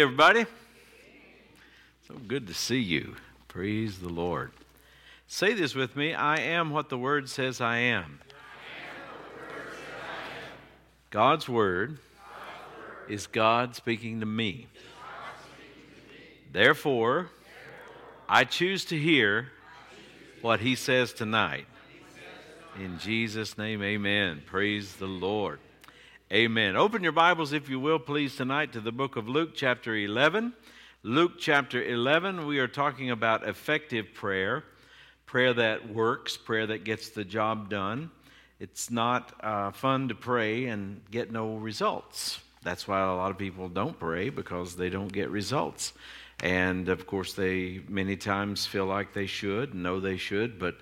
everybody. So good to see you. Praise the Lord. Say this with me I am what the Word says I am. God's Word is God speaking to me. Therefore, I choose to hear what He says tonight. In Jesus' name, amen. Praise the Lord. Amen. Open your Bibles, if you will, please, tonight to the book of Luke, chapter 11. Luke, chapter 11, we are talking about effective prayer, prayer that works, prayer that gets the job done. It's not uh, fun to pray and get no results. That's why a lot of people don't pray because they don't get results. And of course, they many times feel like they should, know they should, but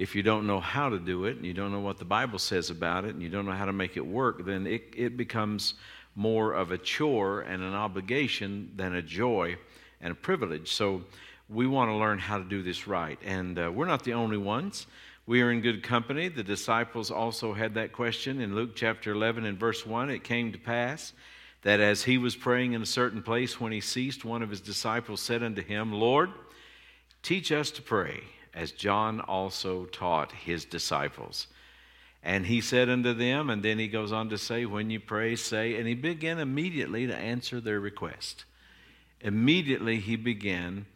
if you don't know how to do it and you don't know what the Bible says about it and you don't know how to make it work, then it, it becomes more of a chore and an obligation than a joy and a privilege. So we want to learn how to do this right. And uh, we're not the only ones. We are in good company. The disciples also had that question in Luke chapter 11 and verse 1. It came to pass that as he was praying in a certain place, when he ceased, one of his disciples said unto him, Lord, teach us to pray as John also taught his disciples. And he said unto them, and then he goes on to say, When you pray, say, and he began immediately to answer their request. Immediately he began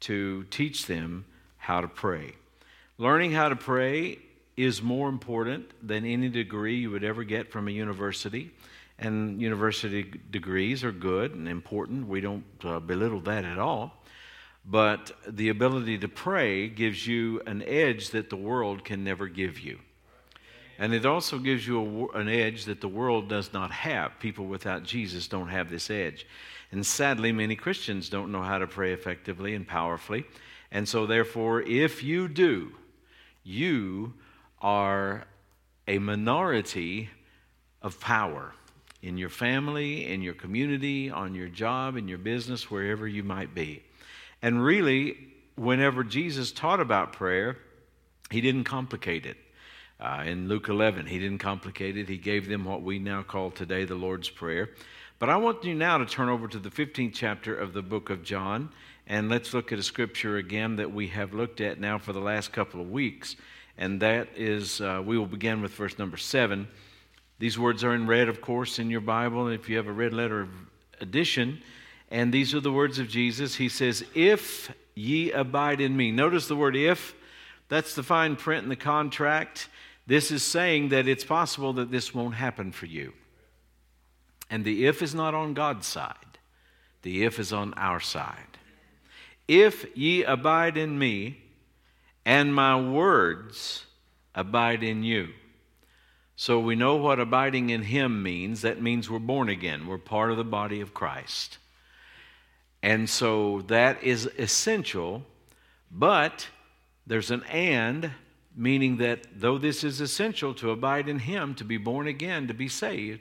to teach them how to pray. Learning how to pray is more important than any degree you would ever get from a university. And university degrees are good and important. We don't uh, belittle that at all. But the ability to pray gives you an edge that the world can never give you. And it also gives you a, an edge that the world does not have. People without Jesus don't have this edge. And sadly, many Christians don't know how to pray effectively and powerfully. And so, therefore, if you do, you are a minority of power in your family, in your community, on your job, in your business, wherever you might be. And really, whenever Jesus taught about prayer, he didn't complicate it. Uh, in Luke 11, he didn't complicate it. He gave them what we now call today the Lord's Prayer. But I want you now to turn over to the 15th chapter of the book of John, and let's look at a scripture again that we have looked at now for the last couple of weeks. And that is, uh, we will begin with verse number 7. These words are in red, of course, in your Bible. If you have a red letter edition, and these are the words of Jesus. He says, If ye abide in me. Notice the word if. That's the fine print in the contract. This is saying that it's possible that this won't happen for you. And the if is not on God's side, the if is on our side. If ye abide in me, and my words abide in you. So we know what abiding in him means. That means we're born again, we're part of the body of Christ. And so that is essential, but there's an and, meaning that though this is essential to abide in Him, to be born again, to be saved,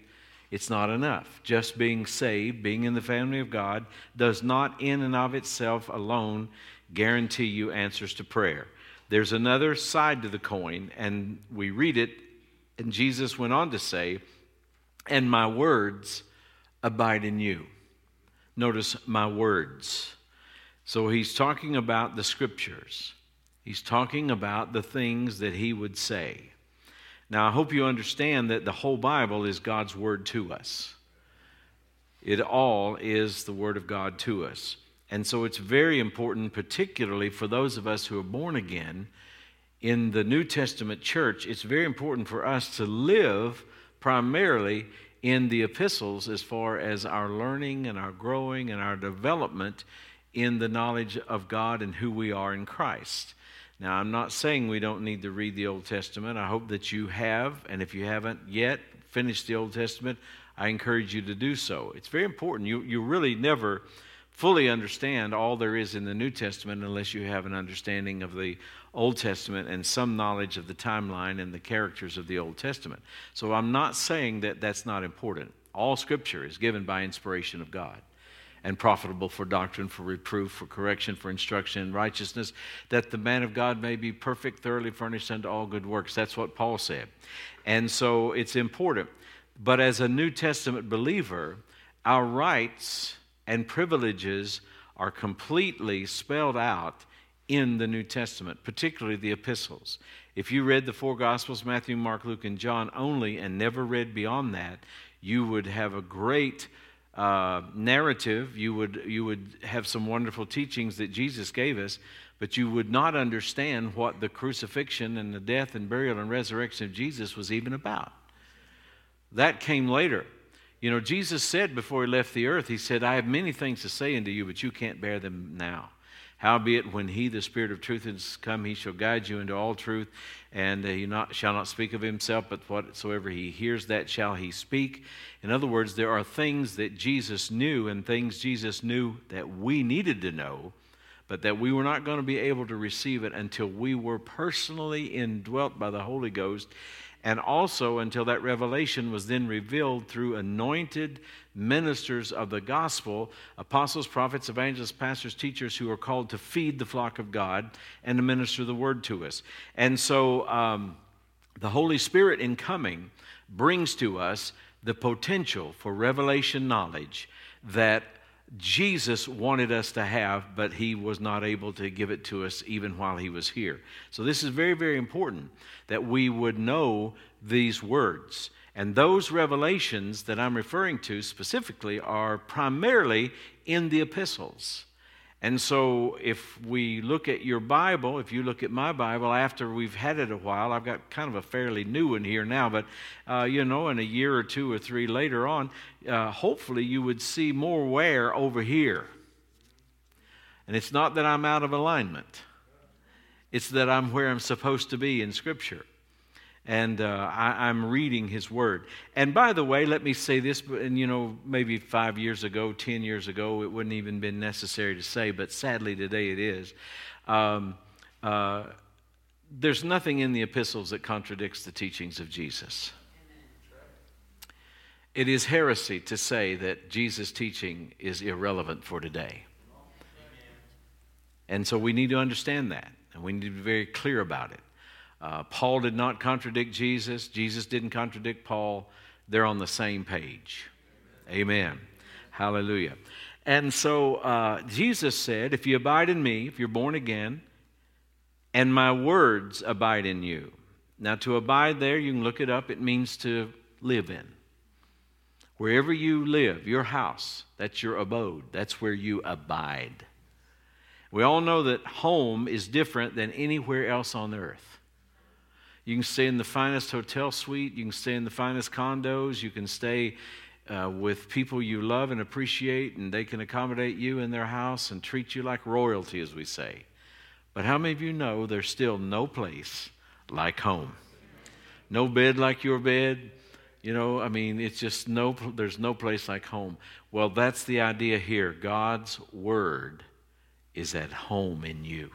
it's not enough. Just being saved, being in the family of God, does not in and of itself alone guarantee you answers to prayer. There's another side to the coin, and we read it, and Jesus went on to say, And my words abide in you. Notice my words. So he's talking about the scriptures. He's talking about the things that he would say. Now, I hope you understand that the whole Bible is God's word to us. It all is the word of God to us. And so it's very important, particularly for those of us who are born again in the New Testament church, it's very important for us to live primarily in the epistles as far as our learning and our growing and our development in the knowledge of God and who we are in Christ. Now, I'm not saying we don't need to read the Old Testament. I hope that you have, and if you haven't yet finished the Old Testament, I encourage you to do so. It's very important. You, you really never fully understand all there is in the New Testament unless you have an understanding of the Old Testament and some knowledge of the timeline and the characters of the Old Testament. So I'm not saying that that's not important. All Scripture is given by inspiration of God and profitable for doctrine, for reproof, for correction, for instruction in righteousness, that the man of God may be perfect, thoroughly furnished unto all good works. That's what Paul said. And so it's important. But as a New Testament believer, our rights and privileges are completely spelled out in the New Testament, particularly the epistles. If you read the four Gospels, Matthew, Mark, Luke, and John only, and never read beyond that, you would have a great uh, narrative. You would, you would have some wonderful teachings that Jesus gave us, but you would not understand what the crucifixion and the death and burial and resurrection of Jesus was even about. That came later. You know, Jesus said before he left the earth, He said, I have many things to say unto you, but you can't bear them now. Howbeit, when he, the Spirit of truth, is come, he shall guide you into all truth, and he not, shall not speak of himself, but whatsoever he hears, that shall he speak. In other words, there are things that Jesus knew and things Jesus knew that we needed to know, but that we were not going to be able to receive it until we were personally indwelt by the Holy Ghost and also until that revelation was then revealed through anointed ministers of the gospel, apostles, prophets, evangelists, pastors, teachers who are called to feed the flock of God and to minister the word to us. And so um, the Holy Spirit in coming brings to us the potential for revelation knowledge that Jesus wanted us to have, but he was not able to give it to us even while he was here. So, this is very, very important that we would know these words. And those revelations that I'm referring to specifically are primarily in the epistles. And so, if we look at your Bible, if you look at my Bible after we've had it a while, I've got kind of a fairly new one here now, but uh, you know, in a year or two or three later on, uh, hopefully you would see more wear over here. And it's not that I'm out of alignment, it's that I'm where I'm supposed to be in Scripture and uh, I, am reading his word. And by the way, let me say this, and you know, maybe five years ago, ten years ago, it wouldn't even been necessary to say, but sadly today it is. Um, uh, there's nothing in the epistles that contradicts the teachings of Jesus. It is heresy to say that Jesus' teaching is irrelevant for today. And so we need to understand that, and we need to be very clear about it. Uh, Paul did not contradict Jesus. Jesus didn't contradict Paul. They're on the same page. Amen. Hallelujah. And so uh, Jesus said, If you abide in me, if you're born again, and my words abide in you. Now, to abide there, you can look it up, it means to live in. Wherever you live, your house, that's your abode, that's where you abide. We all know that home is different than anywhere else on earth. You can stay in the finest hotel suite. You can stay in the finest condos. You can stay uh, with people you love and appreciate, and they can accommodate you in their house and treat you like royalty, as we say. But how many of you know there's still no place like home? No bed like your bed. You know, I mean, it's just no, there's no place like home. Well, that's the idea here. God's Word is at home in you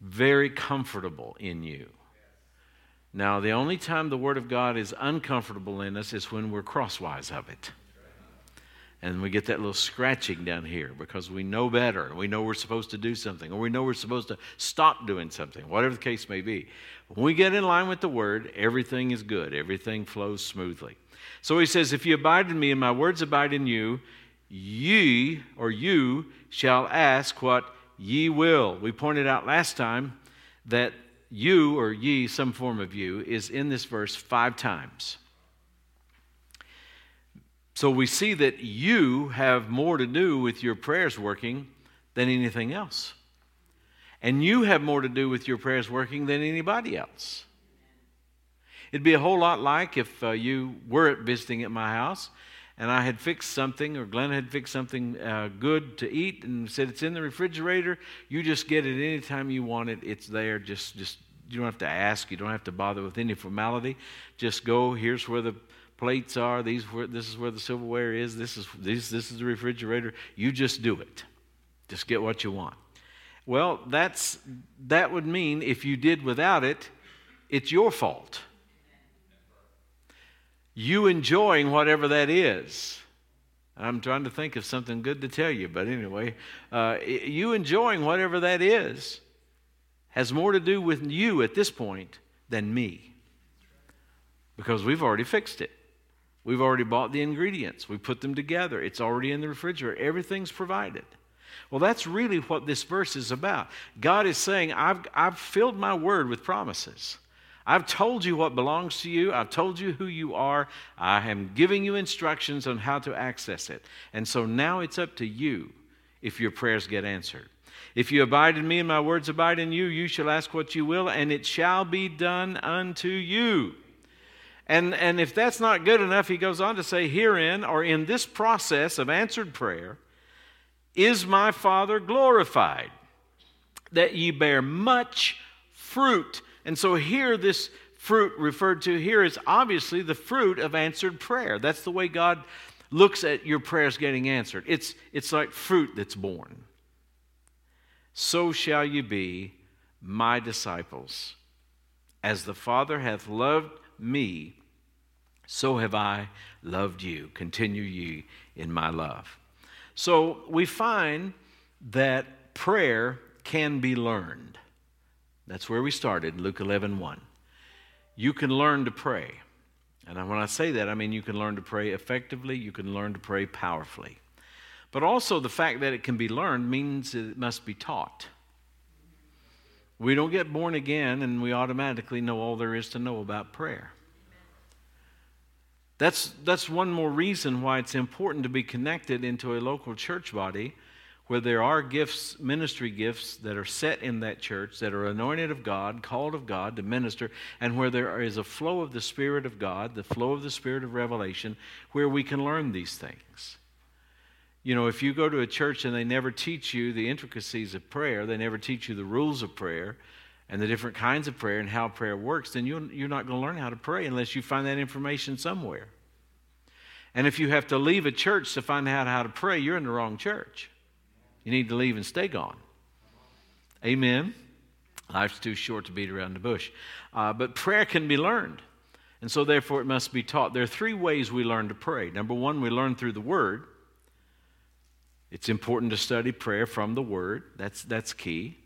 very comfortable in you. Now, the only time the Word of God is uncomfortable in us is when we're crosswise of it. And we get that little scratching down here because we know better. We know we're supposed to do something, or we know we're supposed to stop doing something, whatever the case may be. When we get in line with the Word, everything is good, everything flows smoothly. So he says, If you abide in me and my words abide in you, ye or you shall ask what ye will. We pointed out last time that you or ye, some form of you, is in this verse five times. So we see that you have more to do with your prayers working than anything else. And you have more to do with your prayers working than anybody else. It'd be a whole lot like if uh, you were visiting at my house and I had fixed something, or Glenn had fixed something uh, good to eat, and said it's in the refrigerator. You just get it anytime you want it. It's there. Just, just you don't have to ask. You don't have to bother with any formality. Just go. Here's where the plates are. These, where, this is where the silverware is. This is this, this is the refrigerator. You just do it. Just get what you want. Well, that's that would mean if you did without it, it's your fault you enjoying whatever that is. I'm trying to think of something good to tell you, but anyway, uh, you enjoying whatever that is has more to do with you at this point than me because we've already fixed it. We've already bought the ingredients. We put them together. It's already in the refrigerator. Everything's provided. Well, that's really what this verse is about. God is saying, I've, I've filled my word with promises. I've told you what belongs to you. I've told you who you are. I am giving you instructions on how to access it. And so now it's up to you if your prayers get answered. If you abide in me and my words abide in you, you shall ask what you will, and it shall be done unto you. And, and if that's not good enough, he goes on to say, Herein, or in this process of answered prayer, is my Father glorified, that ye bear much fruit. And so here, this fruit referred to here is obviously the fruit of answered prayer. That's the way God looks at your prayers getting answered. It's, it's like fruit that's born so shall you be my disciples. As the Father hath loved me, so have I loved you. Continue ye in my love. So we find that prayer can be learned. That's where we started, Luke 11 1. You can learn to pray. And when I say that, I mean you can learn to pray effectively, you can learn to pray powerfully. But also, the fact that it can be learned means it must be taught. We don't get born again and we automatically know all there is to know about prayer. That's, that's one more reason why it's important to be connected into a local church body where there are gifts, ministry gifts that are set in that church, that are anointed of God, called of God to minister, and where there is a flow of the Spirit of God, the flow of the Spirit of revelation, where we can learn these things. You know, if you go to a church and they never teach you the intricacies of prayer, they never teach you the rules of prayer and the different kinds of prayer and how prayer works, then you're, not going to learn how to pray unless you find that information somewhere. And if you have to leave a church to find out how to pray, you're in the wrong church. You need to leave and stay gone. Amen. Life's too short to beat around the bush. Uh, but prayer can be learned. And so, therefore, it must be taught. There are three ways we learn to pray. Number one, we learn through the Word. It's important to study prayer from the Word, that's, that's key.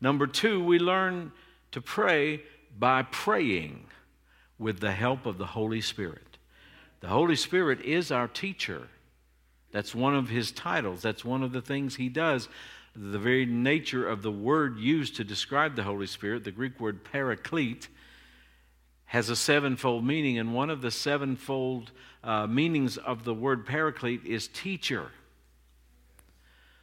Number two, we learn to pray by praying with the help of the Holy Spirit. The Holy Spirit is our teacher. That's one of his titles, that's one of the things he does. The very nature of the word used to describe the Holy Spirit, the Greek word paraclete, has a sevenfold meaning, and one of the sevenfold uh, meanings of the word paraclete is teacher.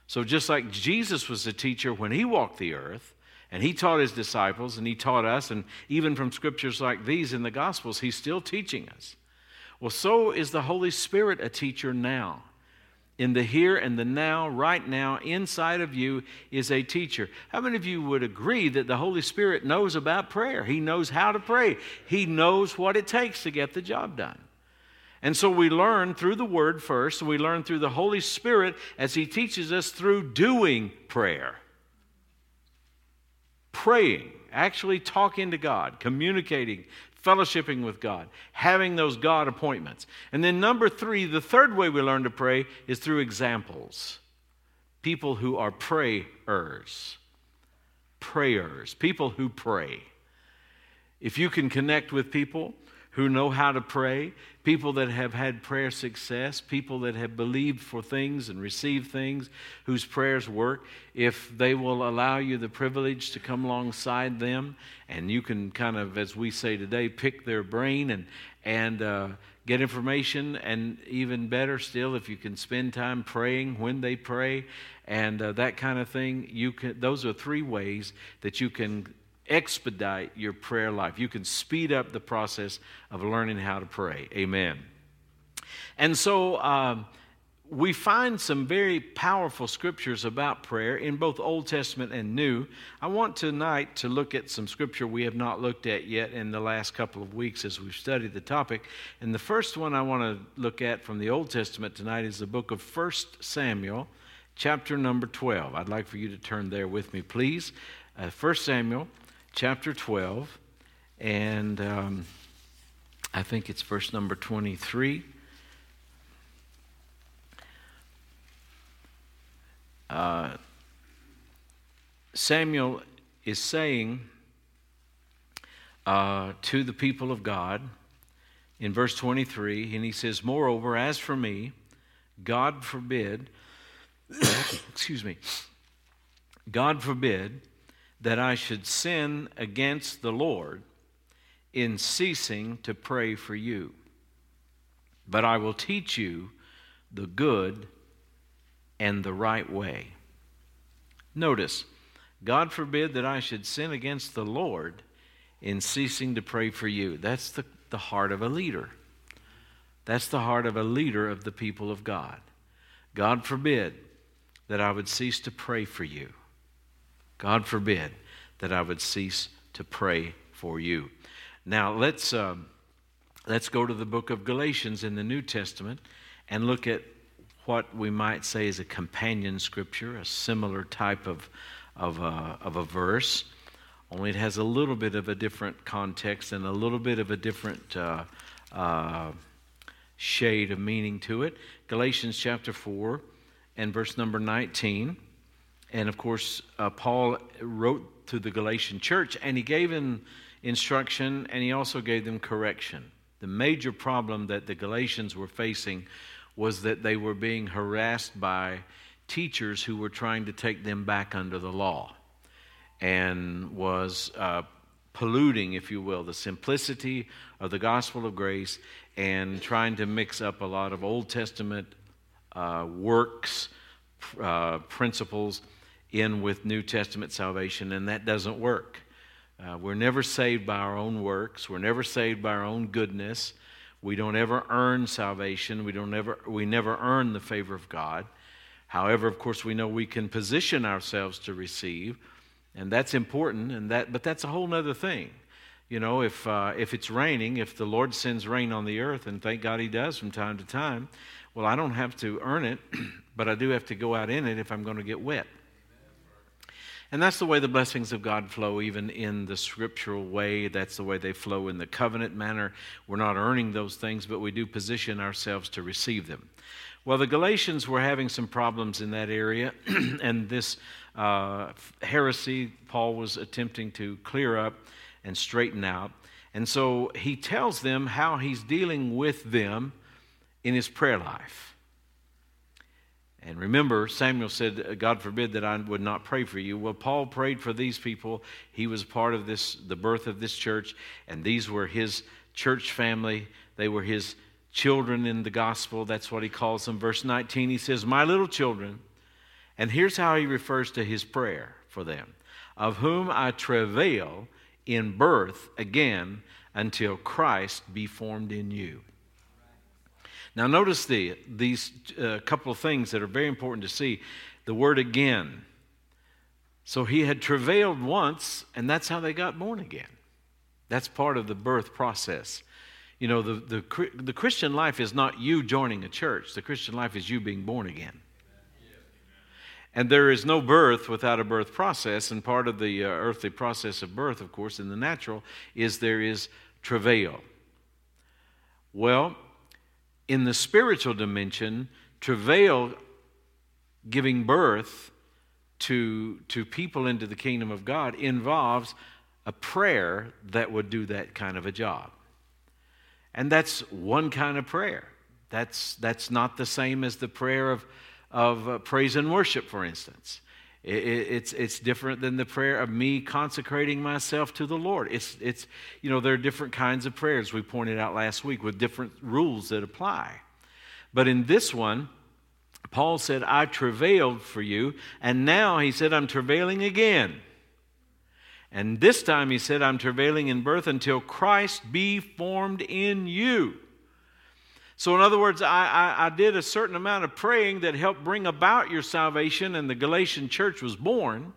So, just like Jesus was a teacher when he walked the earth, and he taught his disciples, and he taught us, and even from scriptures like these in the Gospels, he's still teaching us. Well, so is the Holy Spirit a teacher now. In the here and the now, right now, inside of you is a teacher. How many of you would agree that the Holy Spirit knows about prayer? He knows how to pray, He knows what it takes to get the job done. And so we learn through the Word first, we learn through the Holy Spirit as He teaches us through doing prayer. Praying, actually talking to God, communicating, fellowshipping with God, having those God appointments. And then, number three, the third way we learn to pray is through examples. People who are prayers. Prayers. People who pray. If you can connect with people who know how to pray, people that have had prayer success, people that have believed for things and received things, whose prayers work, if they will allow you the privilege to come alongside them, and you can kind of, as we say today, pick their brain and and uh, get information, and even better still, if you can spend time praying when they pray, and uh, that kind of thing, you can. Those are three ways that you can expedite your prayer life. You can speed up the process of learning how to pray. Amen. And so um, we find some very powerful scriptures about prayer in both Old Testament and New. I want tonight to look at some scripture we have not looked at yet in the last couple of weeks as we've studied the topic. And the first one I want to look at from the Old Testament tonight is the book of 1 Samuel, chapter number 12. I'd like for you to turn there with me, please. Uh, 1 Samuel chapter 12, and um, I think it's verse number 23. Uh, Samuel is saying uh, to the people of God in verse 23, and he says, Moreover, as for me, God forbid, excuse me, God forbid that I should sin against the Lord in ceasing to pray for you. But I will teach you the good and the right way. Notice, God forbid that I should sin against the Lord in ceasing to pray for you. That's the, the heart of a leader. That's the heart of a leader of the people of God. God forbid that I would cease to pray for you. God forbid that I would cease to pray for you. Now, let's, um, let's go to the book of Galatians in the New Testament and look at what we might say is a companion scripture, a similar type of, of, a, of a verse, only it has a little bit of a different context and a little bit of a different uh, uh, shade of meaning to it. Galatians chapter 4 and verse number 19. And of course, uh, Paul wrote to the Galatian church and he gave them instruction and he also gave them correction. The major problem that the Galatians were facing was that they were being harassed by teachers who were trying to take them back under the law and was uh, polluting, if you will, the simplicity of the gospel of grace and trying to mix up a lot of Old Testament uh, works, uh, principles in with New Testament salvation, and that doesn't work. Uh, we're never saved by our own works. We're never saved by our own goodness. We don't ever earn salvation. We, don't ever, we never earn the favor of God. However, of course, we know we can position ourselves to receive, and that's important. And that, but that's a whole other thing. You know, if uh, if it's raining, if the Lord sends rain on the earth, and thank God He does from time to time, well, I don't have to earn it, but I do have to go out in it if I'm going to get wet. And that's the way the blessings of God flow, even in the scriptural way. That's the way they flow in the covenant manner. We're not earning those things, but we do position ourselves to receive them. Well, the Galatians were having some problems in that area, and this uh, heresy Paul was attempting to clear up and straighten out. And so he tells them how he's dealing with them in his prayer life. And remember, Samuel said, God forbid that I would not pray for you. Well, Paul prayed for these people. He was part of this, the birth of this church, and these were his church family. They were his children in the gospel. That's what he calls them. Verse 19, he says, My little children. And here's how he refers to his prayer for them of whom I travail in birth again until Christ be formed in you. Now, notice the, these uh, couple of things that are very important to see. The word again. So he had travailed once, and that's how they got born again. That's part of the birth process. You know, the, the, the Christian life is not you joining a church, the Christian life is you being born again. And there is no birth without a birth process, and part of the uh, earthly process of birth, of course, in the natural, is there is travail. Well, in the spiritual dimension, travail giving birth to, to people into the kingdom of God involves a prayer that would do that kind of a job. And that's one kind of prayer. That's, that's not the same as the prayer of, of uh, praise and worship, for instance. It, it's, it's different than the prayer of me consecrating myself to the Lord. It's, it's, you know, there are different kinds of prayers we pointed out last week with different rules that apply. But in this one, Paul said, I travailed for you, and now he said, I'm travailing again. And this time he said, I'm travailing in birth until Christ be formed in you. So, in other words, I, I, I, did a certain amount of praying that helped bring about your salvation, and the Galatian church was born.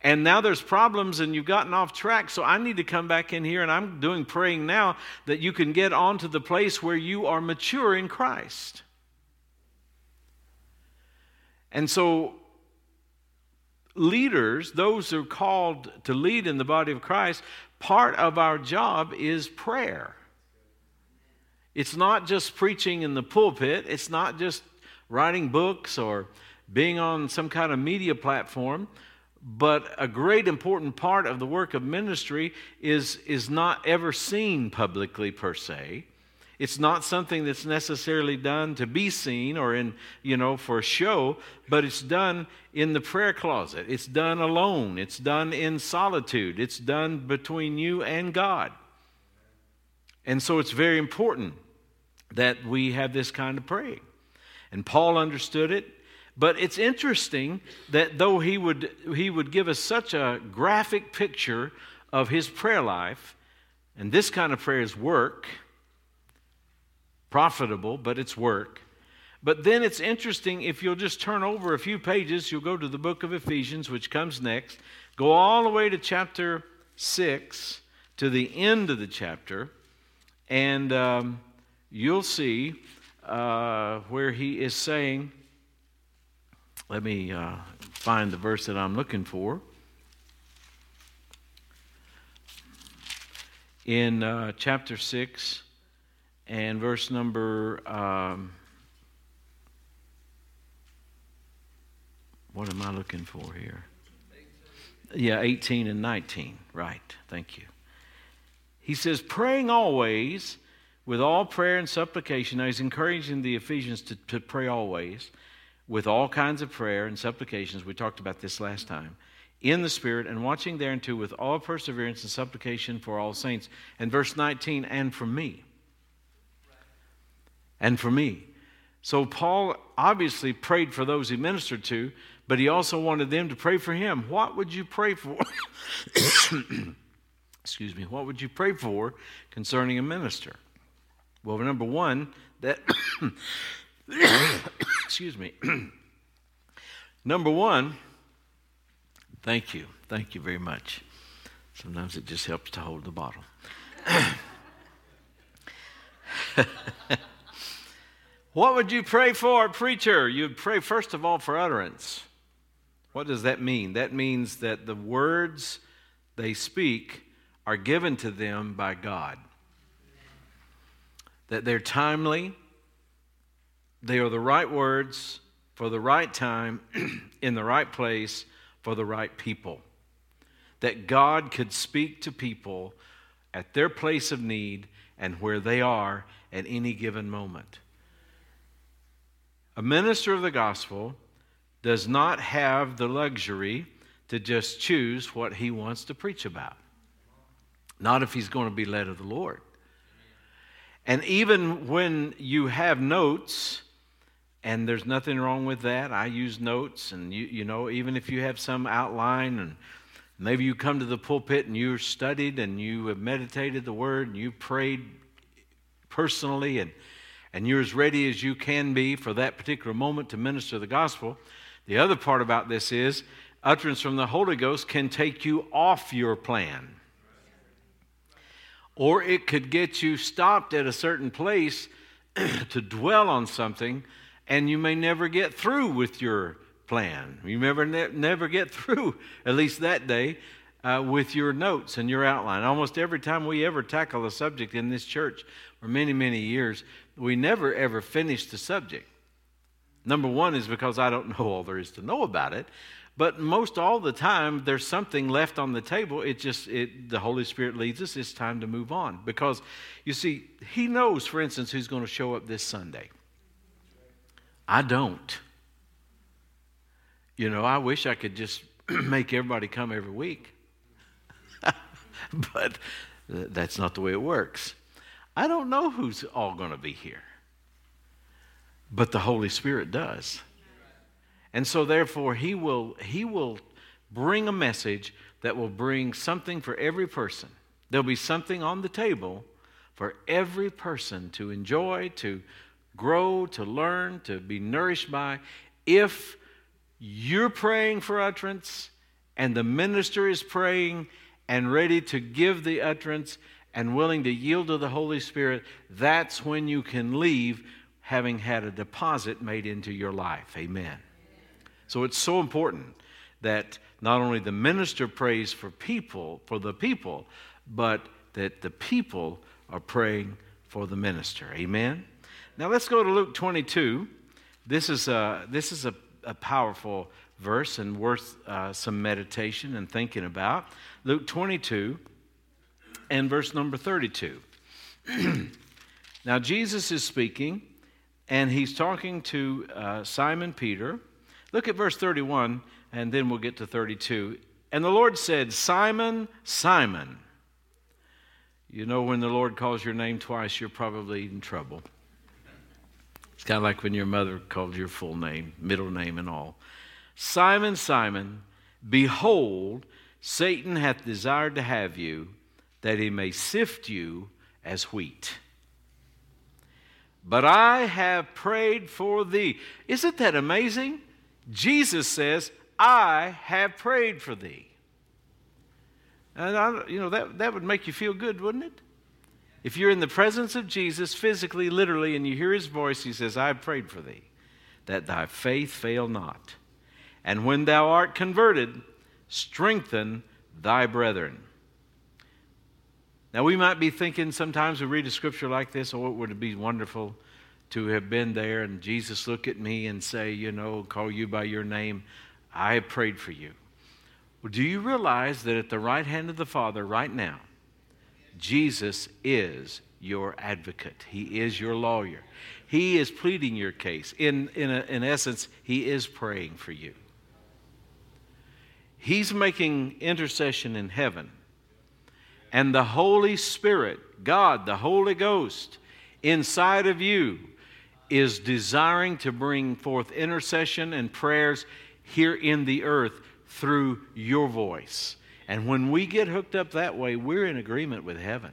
And now there's problems, and you've gotten off track. So, I need to come back in here, and I'm doing praying now that you can get on to the place where you are mature in Christ. And so, leaders, those who are called to lead in the body of Christ, part of our job is prayer. It's not just preaching in the pulpit, it's not just writing books or being on some kind of media platform, but a great important part of the work of ministry is, is not ever seen publicly per se. It's not something that's necessarily done to be seen or in, you know, for show, but it's done in the prayer closet. It's done alone. It's done in solitude. It's done between you and God. And so it's very important that we have this kind of praying. And Paul understood it. But it's interesting that though he would, he would give us such a graphic picture of his prayer life, and this kind of prayer is work, profitable, but it's work. But then it's interesting if you'll just turn over a few pages, you'll go to the book of Ephesians, which comes next, go all the way to chapter 6, to the end of the chapter, and um, you'll see uh, where he is saying, let me uh, find the verse that I'm looking for. In uh, chapter 6 and verse number, um, what am I looking for here? Yeah, 18 and 19. Right. Thank you. He says, praying always with all prayer and supplication. Now, he's encouraging the Ephesians to, to pray always with all kinds of prayer and supplications. We talked about this last time. In the Spirit, and watching thereunto with all perseverance and supplication for all saints. And verse 19, and for me. And for me. So Paul obviously prayed for those he ministered to, but he also wanted them to pray for him. What would you pray for? Excuse me. What would you pray for concerning a minister? Well, number one, that, excuse me. number one, thank you. Thank you very much. Sometimes it just helps to hold the bottle. what would you pray for, preacher? You'd pray, first of all, for utterance. What does that mean? That means that the words they speak are given to them by God that they're timely, they are the right words for the right time, in the right place, for the right people. That God could speak to people at their place of need and where they are at any given moment. A minister of the gospel does not have the luxury to just choose what he wants to preach about. Not if he's going to be led of the Lord. And even when you have notes, and there's nothing wrong with that, I use notes, and you, you know, even if you have some outline, and maybe you come to the pulpit and you've studied and you have meditated the word and you prayed personally, and, and you're as ready as you can be for that particular moment to minister the gospel. The other part about this is utterance from the Holy Ghost can take you off your plan or it could get you stopped at a certain place to dwell on something, and you may never get through with your plan. You never, ne- never get through, at least that day, uh, with your notes and your outline. Almost every time we ever tackle a subject in this church for many, many years, we never ever finish the subject. Number one is because I don't know all there is to know about it. But most all the time, there's something left on the table. It just, it, the Holy Spirit leads us. It's time to move on. Because, you see, He knows, for instance, who's going to show up this Sunday. I don't. You know, I wish I could just make everybody come every week. but that's not the way it works. I don't know who's all going to be here. But the Holy Spirit does. And so therefore he will he will bring a message that will bring something for every person. There'll be something on the table for every person to enjoy, to grow, to learn, to be nourished by if you're praying for utterance and the minister is praying and ready to give the utterance and willing to yield to the Holy Spirit, that's when you can leave having had a deposit made into your life. Amen. So it's so important that not only the minister prays for people, for the people, but that the people are praying for the minister. Amen. Now let's go to Luke 22. This is a, this is a, a powerful verse and worth uh, some meditation and thinking about. Luke 22 and verse number 32. Now, Jesus is speaking, and he's talking to uh, Simon Peter. Look at verse 31, and then we'll get to 32. And the Lord said, Simon, Simon. You know, when the Lord calls your name twice, you're probably in trouble. It's kind of like when your mother called your full name, middle name, and all. Simon, Simon, behold, Satan hath desired to have you, that he may sift you as wheat. But I have prayed for thee. Isn't that amazing? Jesus says, I have prayed for thee. And I, you know, that, that would make you feel good, wouldn't it? If you're in the presence of Jesus physically, literally, and you hear his voice, he says, I have prayed for thee, that thy faith fail not. And when thou art converted, strengthen thy brethren. Now, we might be thinking sometimes we read a scripture like this, oh, it would be wonderful to have been there and Jesus look at me and say, you know, call you by your name. I have prayed for you. Well, do you realize that at the right hand of the Father right now, Jesus is your advocate? He is your lawyer. He is pleading your case. In, in, a, in essence, He is praying for you. He's making intercession in heaven. And the Holy Spirit, God, the Holy Ghost, inside of you is desiring to bring forth intercession and prayers here in the earth through your voice. And when we get hooked up that way, we're in agreement with heaven.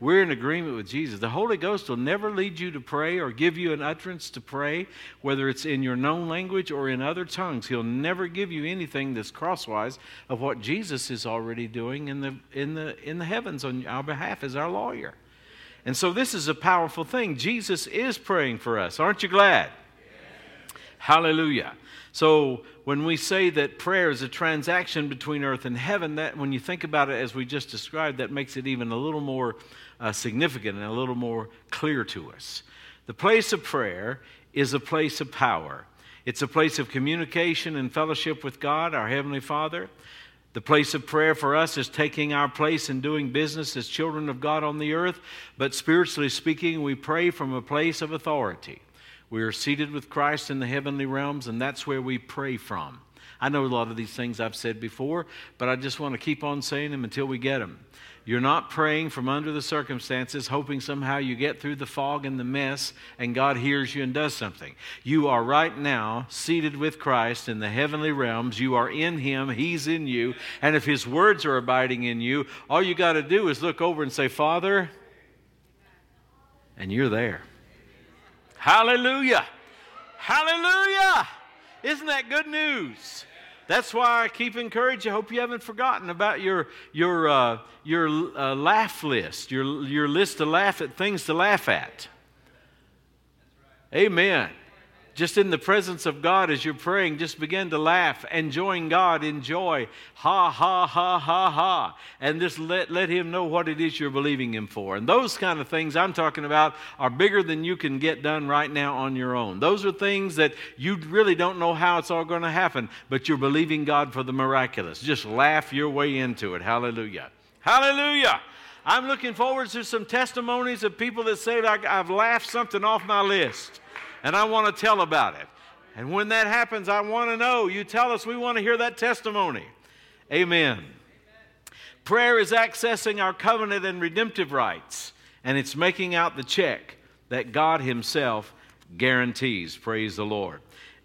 We're in agreement with Jesus. The Holy Ghost will never lead you to pray or give you an utterance to pray, whether it's in your known language or in other tongues. He'll never give you anything that's crosswise of what Jesus is already doing in the, in the, in the heavens on our behalf as our lawyer. And so this is a powerful thing. Jesus is praying for us. Aren't you glad? Hallelujah. So when we say that prayer is a transaction between earth and heaven, that when you think about it as we just described, that makes it even a little more uh, significant and a little more clear to us. The place of prayer is a place of power. It's a place of communication and fellowship with God, our Heavenly Father. The place of prayer for us is taking our place and doing business as children of God on the earth, but spiritually speaking, we pray from a place of authority. We are seated with Christ in the heavenly realms, and that's where we pray from. I know a lot of these things I've said before, but I just want to keep on saying them until we get them. You're not praying from under the circumstances, hoping somehow you get through the fog and the mess and God hears you and does something. You are right now seated with Christ in the heavenly realms. You are in Him, He's in you. And if His words are abiding in you, all you got to do is look over and say, Father, and you're there. Hallelujah. Hallelujah. Isn't that good news? That's why I keep encouraging. I hope you haven't forgotten about your, your, uh, your uh, laugh list, your, your list to laugh at, things to laugh at. Amen just in the presence of God as you're praying, just begin to laugh, enjoying God, in joy. ha, ha, ha, ha, ha, and just let, let Him know what it is you're believing Him for. And those kind of things I'm talking about are bigger than you can get done right now on your own. Those are things that you really don't know how it's all going to happen, but you're believing God for the miraculous. Just laugh your way into it. Hallelujah. Hallelujah. I'm looking forward to some testimonies of people that say, like I've laughed something off my list and I want to tell about it. And when that happens, I want to know. You tell us, we want to hear that testimony. Amen. Prayer is accessing our covenant and redemptive rights, and it's making out the check that God Himself guarantees. Praise the Lord.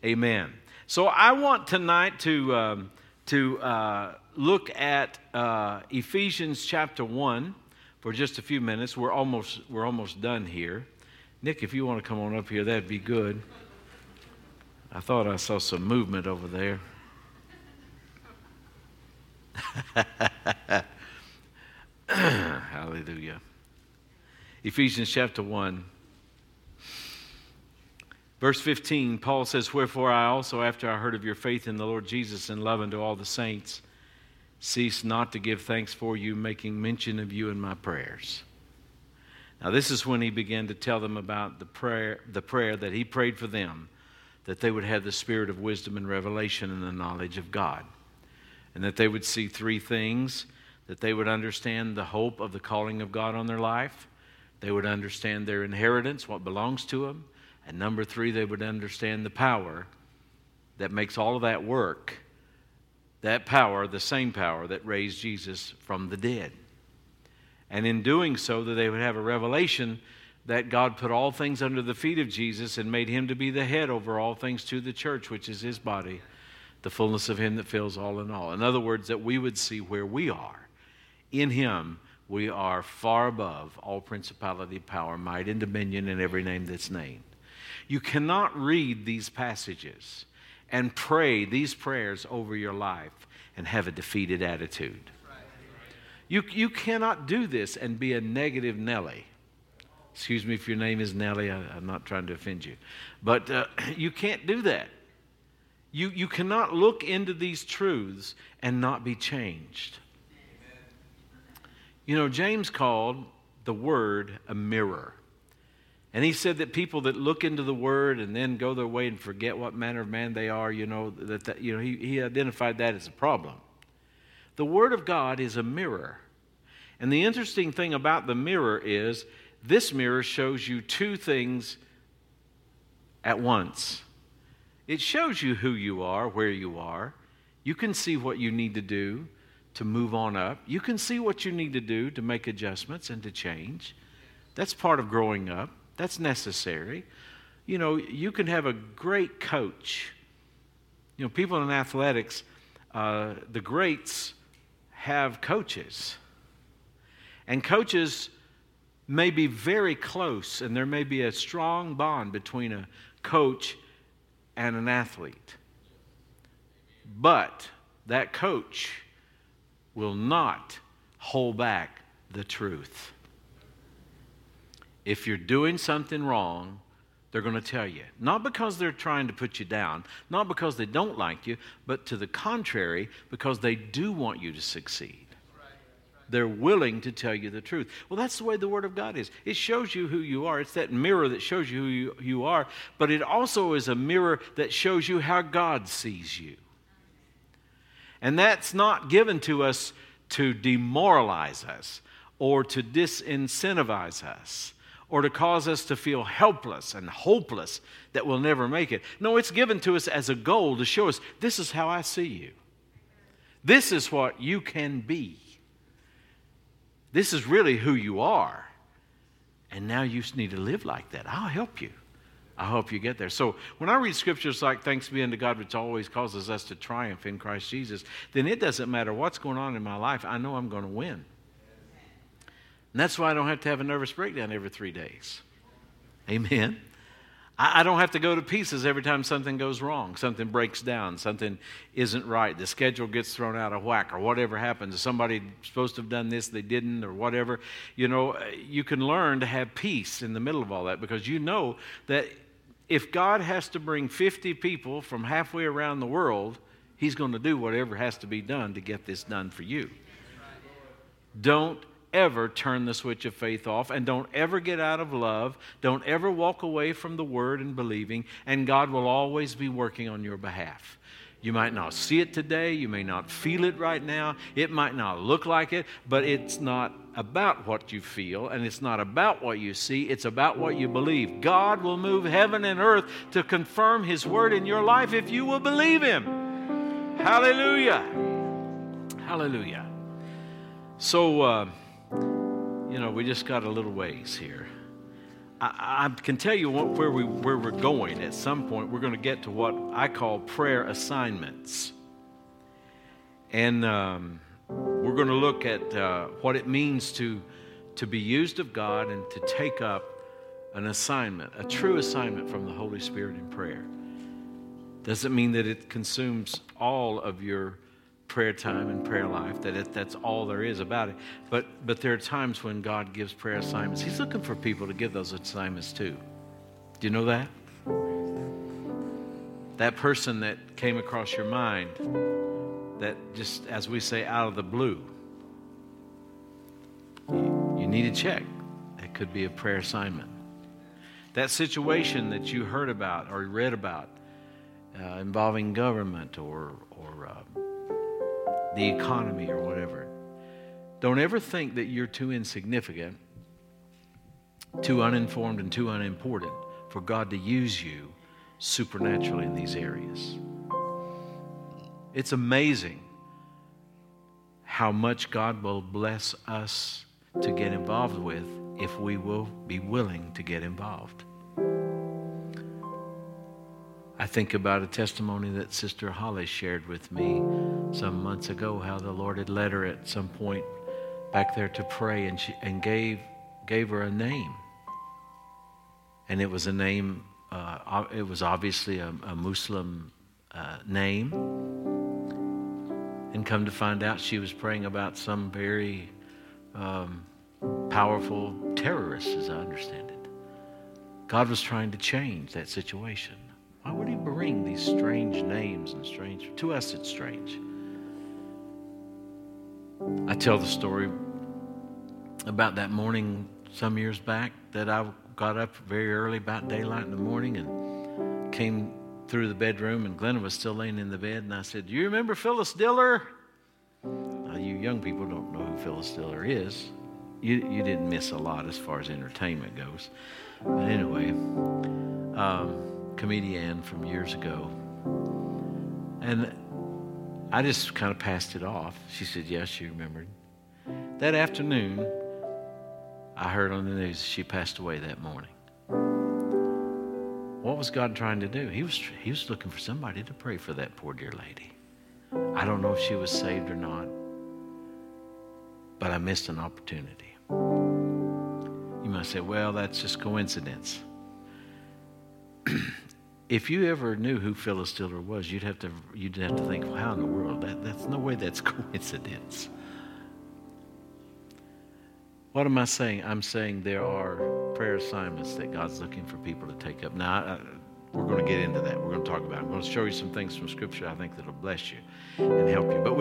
Amen. So I want tonight to, um, to uh, look at uh, Ephesians chapter 1 for just a few minutes. We're almost, we're almost done here. Nick, if you want to come on up here, that'd be good. I thought I saw some movement over there. Hallelujah. Ephesians chapter 1. Verse 15, Paul says, Wherefore I also, after I heard of your faith in the Lord Jesus and love unto all the saints, cease not to give thanks for you, making mention of you in my prayers now, this is when he began to tell them about the prayer, the prayer that he prayed for them, that they would have the spirit of wisdom and revelation and the knowledge of God, and that they would see three things that they would understand the hope of the calling of God on their life, they would understand their inheritance, what belongs to them. And number three, they would understand the power that makes all of that work. That power, the same power that raised Jesus from the dead. And in doing so, that they would have a revelation that God put all things under the feet of Jesus and made him to be the head over all things to the church, which is his body, the fullness of him that fills all in all. In other words, that we would see where we are. In him, we are far above all principality, power, might, and dominion in every name that's named. You cannot read these passages and pray these prayers over your life and have a defeated attitude. You, you cannot do this and be a negative Nelly. Excuse me if your name is Nellie, I, am not trying to offend you. But uh, you can't do that. You, you cannot look into these truths and not be changed. You know, James called the Word a mirror. And he said that people that look into the Word and then go their way and forget what manner of man they are, you know, that, that you know, he, he identified that as a problem. The Word of God is a mirror. And the interesting thing about the mirror is this mirror shows you two things at once. It shows you who you are, where you are. You can see what you need to do to move on up. You can see what you need to do to make adjustments and to change. That's part of growing up. That's necessary. You know, you can have a great coach. You know, people in athletics, uh, the greats have coaches. And coaches may be very close, and there may be a strong bond between a coach and an athlete. But that coach will not hold back the truth. If you're doing something wrong, they're going to tell you. Not because they're trying to put you down, not because they don't like you, but to the contrary, because they do want you to succeed. They're willing to tell you the truth. Well, that's the way the Word of God is. It shows you who you are. It's that mirror that shows you who you, you are, but it also is a mirror that shows you how God sees you. And that's not given to us to demoralize us or to disincentivize us or to cause us to feel helpless and hopeless that we'll never make it. No, it's given to us as a goal to show us this is how I see you. This is what you can be. This is really who you are. And now you just need to live like that. I'll help you. I hope you get there. So when I read scriptures like, Thanks be unto God, which always causes us to triumph in Christ Jesus, then it doesn't matter what's going on in my life. I know I'm going to win. And that's why I don't have to have a nervous breakdown every three days. Amen. I, don't have to go to pieces every time something goes wrong, something breaks down, something isn't right, the schedule gets thrown out of whack, or whatever happens. Somebody supposed to have done this, they didn't, or whatever. You know, uh, you can learn to have peace in the middle of all that because you know that if God has to bring 50 people from halfway around the world, He's going to do whatever has to be done to get this done for you. Don't ever turn the switch of faith off and don't ever get out of love. Don't ever walk away from the word and believing, and God will always be working on your behalf. You might not see it today, you may not feel it right now, it might not look like it, but it's not about what you feel and it's not about what you see, it's about what you believe. God will move heaven and earth to confirm His word in your life if you will believe Him. Hallelujah. Hallelujah. So, uh, you know, we just got a little ways here. I, I can tell you what, where, we, where we're going. At some point, we're going to get to what I call prayer assignments. And um, we're going to look at uh, what it means to, to be used of God and to take up an assignment, a true assignment from the Holy Spirit in prayer. Doesn't mean that it consumes all of your prayer time and prayer life, that it, that's all there is about it. But, but there are times when God gives prayer assignments. He's looking for people to give those assignments to. Do you know that? That person that came across your mind, that just, as we say, out of the blue, you, need to check. That could be a prayer assignment. That situation that you heard about or read about uh, involving government or, or uh, the economy or whatever. Don't ever think that you're too insignificant too uninformed and too unimportant for God to use you supernaturally in these areas. It's amazing how much God will bless us to get involved with if we will be willing to get involved. I think about a testimony that Sister Holly shared with me some months ago, how the Lord had led her at some point back there to pray and, she, and gave, gave her a name. And it was a name, uh, it was obviously a, a Muslim uh, name. And come to find out, she was praying about some very um, powerful terrorist, as I understand it. God was trying to change that situation. Why would He bring these strange names and strange? To us, it's strange. I tell the story about that morning some years back that I got up very early, about daylight in the morning, and came through the bedroom, and Glenna was still laying in the bed, and I said, "Do you remember Phyllis Diller?" Now, you young people don't know who Phyllis Diller is. You you didn't miss a lot as far as entertainment goes, but anyway, um, comedian from years ago, and I just kind of passed it off. She said, "Yes, she remembered." That afternoon, I heard on the news she passed away that morning. What was God trying to do? He was, he was looking for somebody to pray for that poor dear lady. I don't know if she was saved or not, but I missed an opportunity. You might say, well, that's just coincidence. if you ever knew who Phyllis Diller was, you'd have to, you'd have to think, well, how in the world? That, that's no way that's coincidence. What am I saying? I'm saying there are prayer assignments that God's looking for people to take up. Now, I, we're going to get into that. We're going to talk about it. I'm going to show you some things from Scripture I think that'll bless you and help you. But we